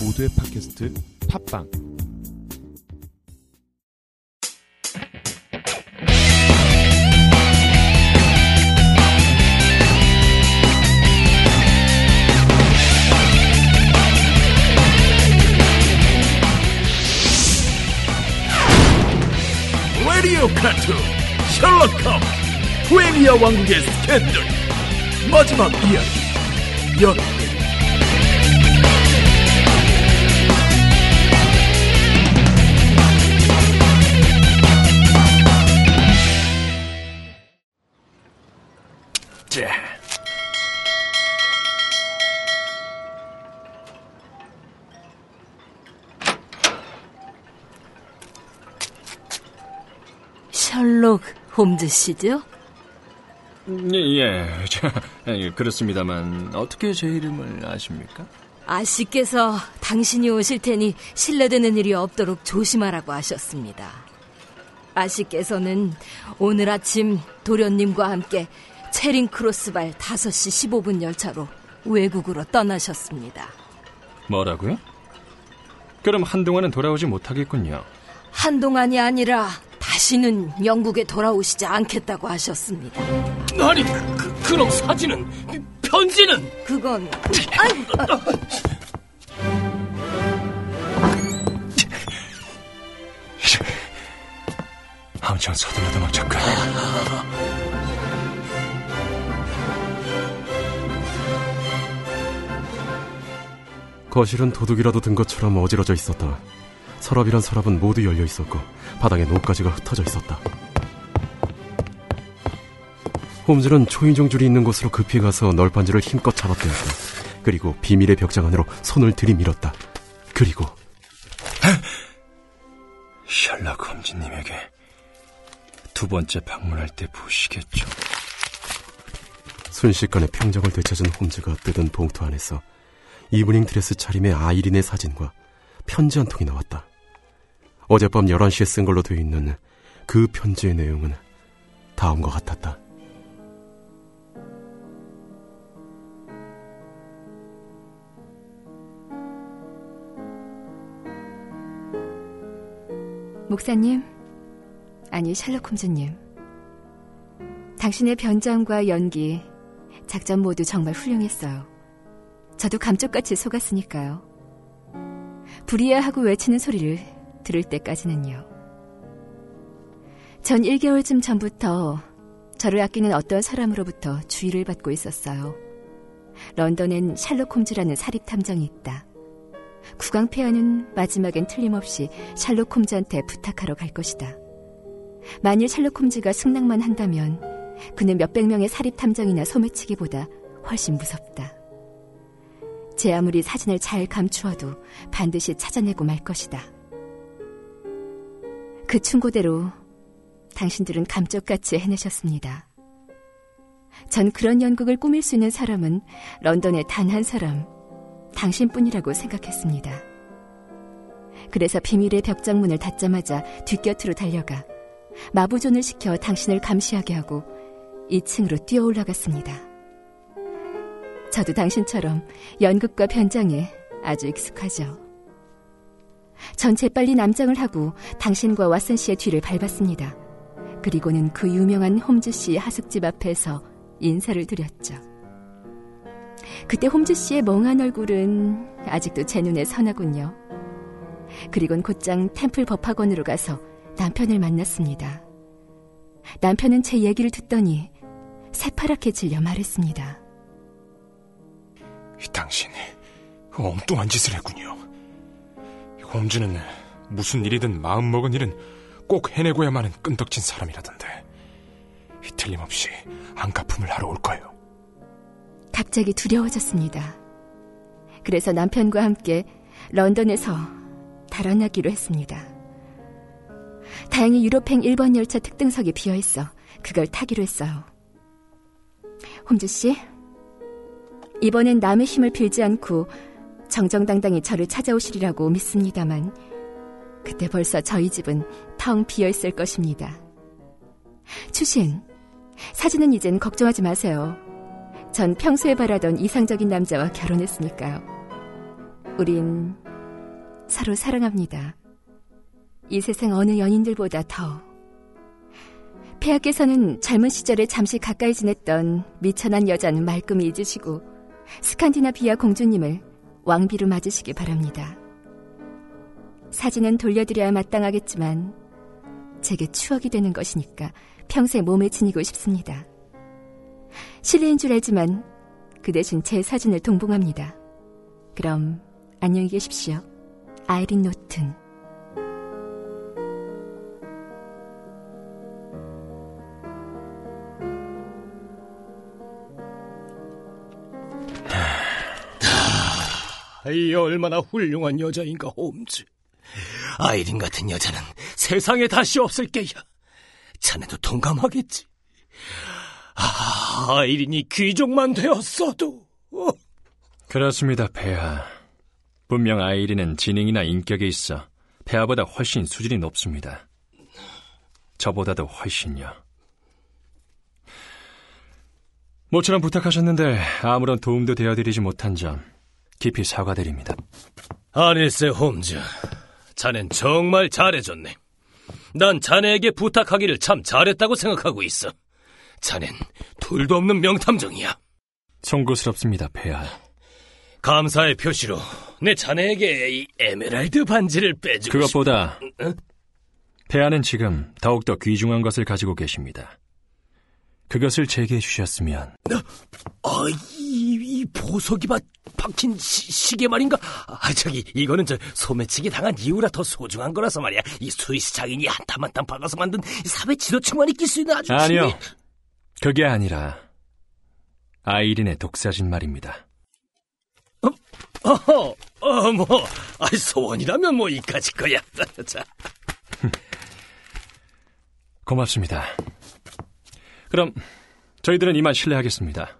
모두의 팟캐스트 팟빵. 라디오 카툰 셜록 홈즈 프리미어 왕국의 스캔들. 마지막 이야기 연애 자 셜록 홈즈 씨죠? 예, 예. 자, 예, 그렇습니다만 어떻게 제 이름을 아십니까? 아씨께서 당신이 오실 테니 실례되는 일이 없도록 조심하라고 하셨습니다. 아씨께서는 오늘 아침 도련님과 함께 체링 크로스발 5시 15분 열차로 외국으로 떠나셨습니다. 뭐라고요? 그럼 한동안은 돌아오지 못하겠군요. 한동안이 아니라 다시는 영국에 돌아오시지 않겠다고 하셨습니다. 아니 그, 그럼 사진은 편지는 그건 아이, 엄청 서둘러도 막 잠깐. 거실은 도둑이라도 든 것처럼 어지러져 있었다. 서랍이란 서랍은 모두 열려 있었고 바닥에 노가지가 흩어져 있었다. 홈즈는 초인종 줄이 있는 곳으로 급히 가서 널판지를 힘껏 잡아떼었다. 그리고 비밀의 벽장 안으로 손을 들이밀었다. 그리고 셜록 홈즈님에게 두 번째 방문할 때 보시겠죠. 순식간에 평정을 되찾은 홈즈가 뜯은 봉투 안에서 이브닝 드레스 차림의 아이린의 사진과 편지 한 통이 나왔다. 어젯밤 11시에 쓴 걸로 되어 있는 그 편지의 내용은 다음과 같았다. 목사님, 아니 셜록 홈즈님. 당신의 변장과 연기, 작전 모두 정말 훌륭했어요. 저도 감쪽같이 속았으니까요. 불이야 하고 외치는 소리를 들을 때까지는요. 전 1개월쯤 전부터 저를 아끼는 어떤 사람으로부터 주의를 받고 있었어요. 런던엔 셜록 홈즈라는 사립 탐정이 있다. 구강폐하는 마지막엔 틀림없이 셜록 홈즈한테 부탁하러 갈 것이다. 만일 셜록 홈즈가 승낙만 한다면 그는 몇백 명의 사립 탐정이나 소매치기보다 훨씬 무섭다. 제 아무리 사진을 잘 감추어도 반드시 찾아내고 말 것이다. 그 충고대로 당신들은 감쪽같이 해내셨습니다. 전 그런 연극을 꾸밀 수 있는 사람은 런던에 단한 사람, 당신뿐이라고 생각했습니다. 그래서 비밀의 벽장문을 닫자마자 뒷곁으로 달려가 마부존을 시켜 당신을 감시하게 하고 2층으로 뛰어 올라갔습니다. 저도 당신처럼 연극과 변장에 아주 익숙하죠. 전 재빨리 남장을 하고 당신과 왓슨 씨의 뒤를 밟았습니다. 그리고는 그 유명한 홈즈 씨 하숙집 앞에서 인사를 드렸죠. 그때 홈즈 씨의 멍한 얼굴은 아직도 제 눈에 선하군요. 그리곤 곧장 템플 법학원으로 가서 남편을 만났습니다. 남편은 제 얘기를 듣더니 새파랗게 질려 말했습니다. 엉뚱한 짓을 했군요. 홈즈는 무슨 일이든 마음먹은 일은 꼭 해내고야만은 끈덕진 사람이라던데 틀림없이 안갚음을 하러 올 거예요. 갑자기 두려워졌습니다. 그래서 남편과 함께 런던에서 달아나기로 했습니다. 다행히 유럽행 1번 열차 특등석이 비어 있어 그걸 타기로 했어요. 홈즈 씨, 이번엔 남의 힘을 빌지 않고 정정당당히 저를 찾아오시리라고 믿습니다만 그때 벌써 저희 집은 텅 비어 있을 것입니다. 추신, 사진은 이젠 걱정하지 마세요. 전 평소에 바라던 이상적인 남자와 결혼했으니까요. 우린 서로 사랑합니다. 이 세상 어느 연인들보다 더. 폐하께서는 젊은 시절에 잠시 가까이 지냈던 미천한 여자는 말끔히 잊으시고 스칸디나비아 공주님을 왕비로 맞으시기 바랍니다. 사진은 돌려드려야 마땅하겠지만 제게 추억이 되는 것이니까 평생 몸에 지니고 싶습니다. 실례인 줄 알지만 그 대신 제 사진을 동봉합니다. 그럼 안녕히 계십시오. 아이린 노튼. 이 얼마나 훌륭한 여자인가, 홈즈. 아이린 같은 여자는 세상에 다시 없을 게야. 자네도 동감하겠지. 아, 아이린이 귀족만 되었어도. 어. 그렇습니다, 폐하. 분명 아이린은 지능이나 인격에 있어 폐하보다 훨씬 수준이 높습니다. 저보다도 훨씬요. 모처럼 부탁하셨는데 아무런 도움도 되어드리지 못한 점 깊이 사과드립니다. 아닐세 홈즈, 자넨 정말 잘해줬네. 난 자네에게 부탁하기를 참 잘했다고 생각하고 있어. 자넨 둘도 없는 명탐정이야. 송구스럽습니다, 폐하. 감사의 표시로 내 자네에게 이 에메랄드 반지를 빼주고 그것보다 싶... 어? 폐하는 지금 더욱더 귀중한 것을 가지고 계십니다. 그것을 제게 주셨으면 아, 이, 이 보석이 바, 박힌 시, 계 말인가? 아, 저기 이거는 저 소매치기 당한 이유라 더 소중한 거라서 말이야. 이 스위스 장인이 한땀 한땀 박아서 만든 사회 지도층만이 낄수 있는 아주 아니요. 기회. 그게 아니라 아이린의 독사진 말입니다. 어, 어, 뭐, 아, 소원이라면 뭐 이까짓 거야. 자. 고맙습니다. 그럼 저희들은 이만 실례하겠습니다.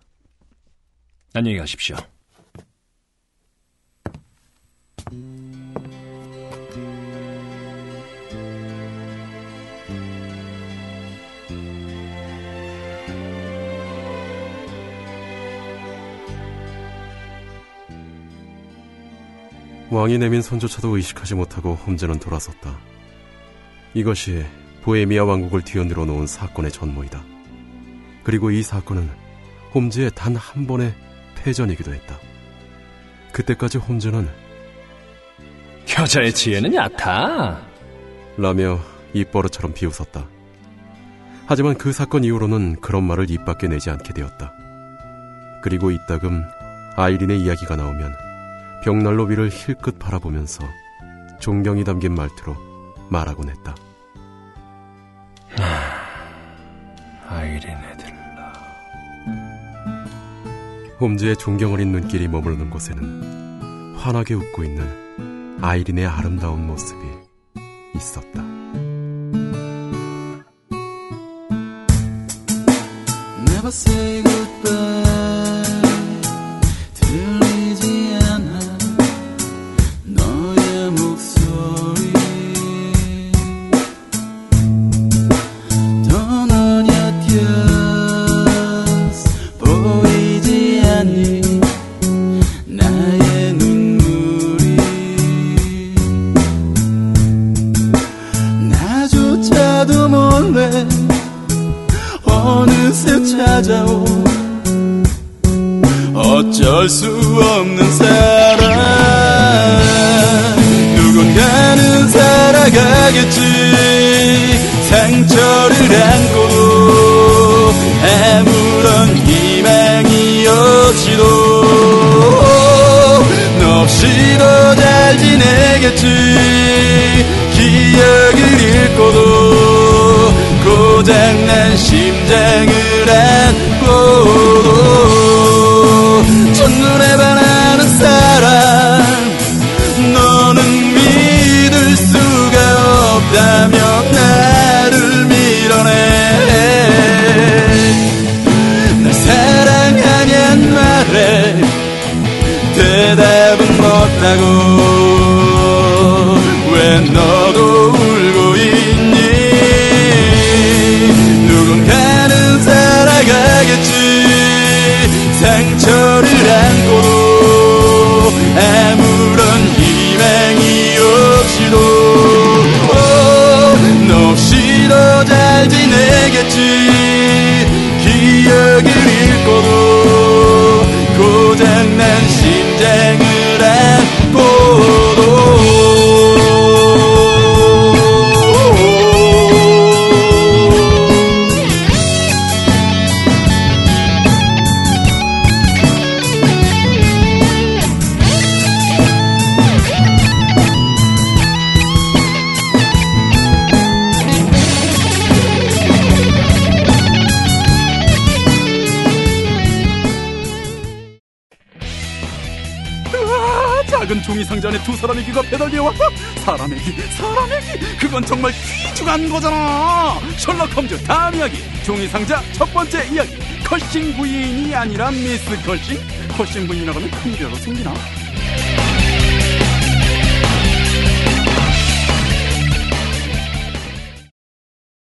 안녕히 가십시오. 왕이 내민 손조차도 의식하지 못하고 홈즈는 돌아섰다. 이것이 보헤미아 왕국을 뒤흔들어 놓은 사건의 전모이다. 그리고 이 사건은 홈즈의 단 한 번의 패전이기도 했다. 그때까지 홈즈는 여자의 지혜는 얕다. 라며 입버릇처럼 비웃었다. 하지만 그 사건 이후로는 그런 말을 입 밖에 내지 않게 되었다. 그리고 이따금 아이린의 이야기가 나오면 벽난로 위를 힐끗 바라보면서 존경이 담긴 말투로 말하곤 했다. 아이린 애 홈즈의 존경 어린 눈길이 머무르는 곳에는 환하게 웃고 있는 아이린의 아름다운 모습이 있었다. 살아가겠지 상처를 안고 아무런 희망이 없이도 너 없이도 잘 지내겠지. 기억을 잃고도 고장난 심장을 안고 대답은 못하고 왜 너도 울고 있니? 누군가는 살아가겠지. 상처를 안고도 아무런 희망이 없이도 어, 너 없이도 잘 지내겠지. 상자 안에 두 사람의 귀가 배달되어 왔다. 사람의 귀 사람의 귀 그건 정말 귀중한 거잖아. 셜록 홈즈 다음 이야기. 종이 상자 첫 번째 이야기. 컷싱 부인이 아니라 미스 컷싱? 컷싱 부인이라고 하면 큰일이라도 생기나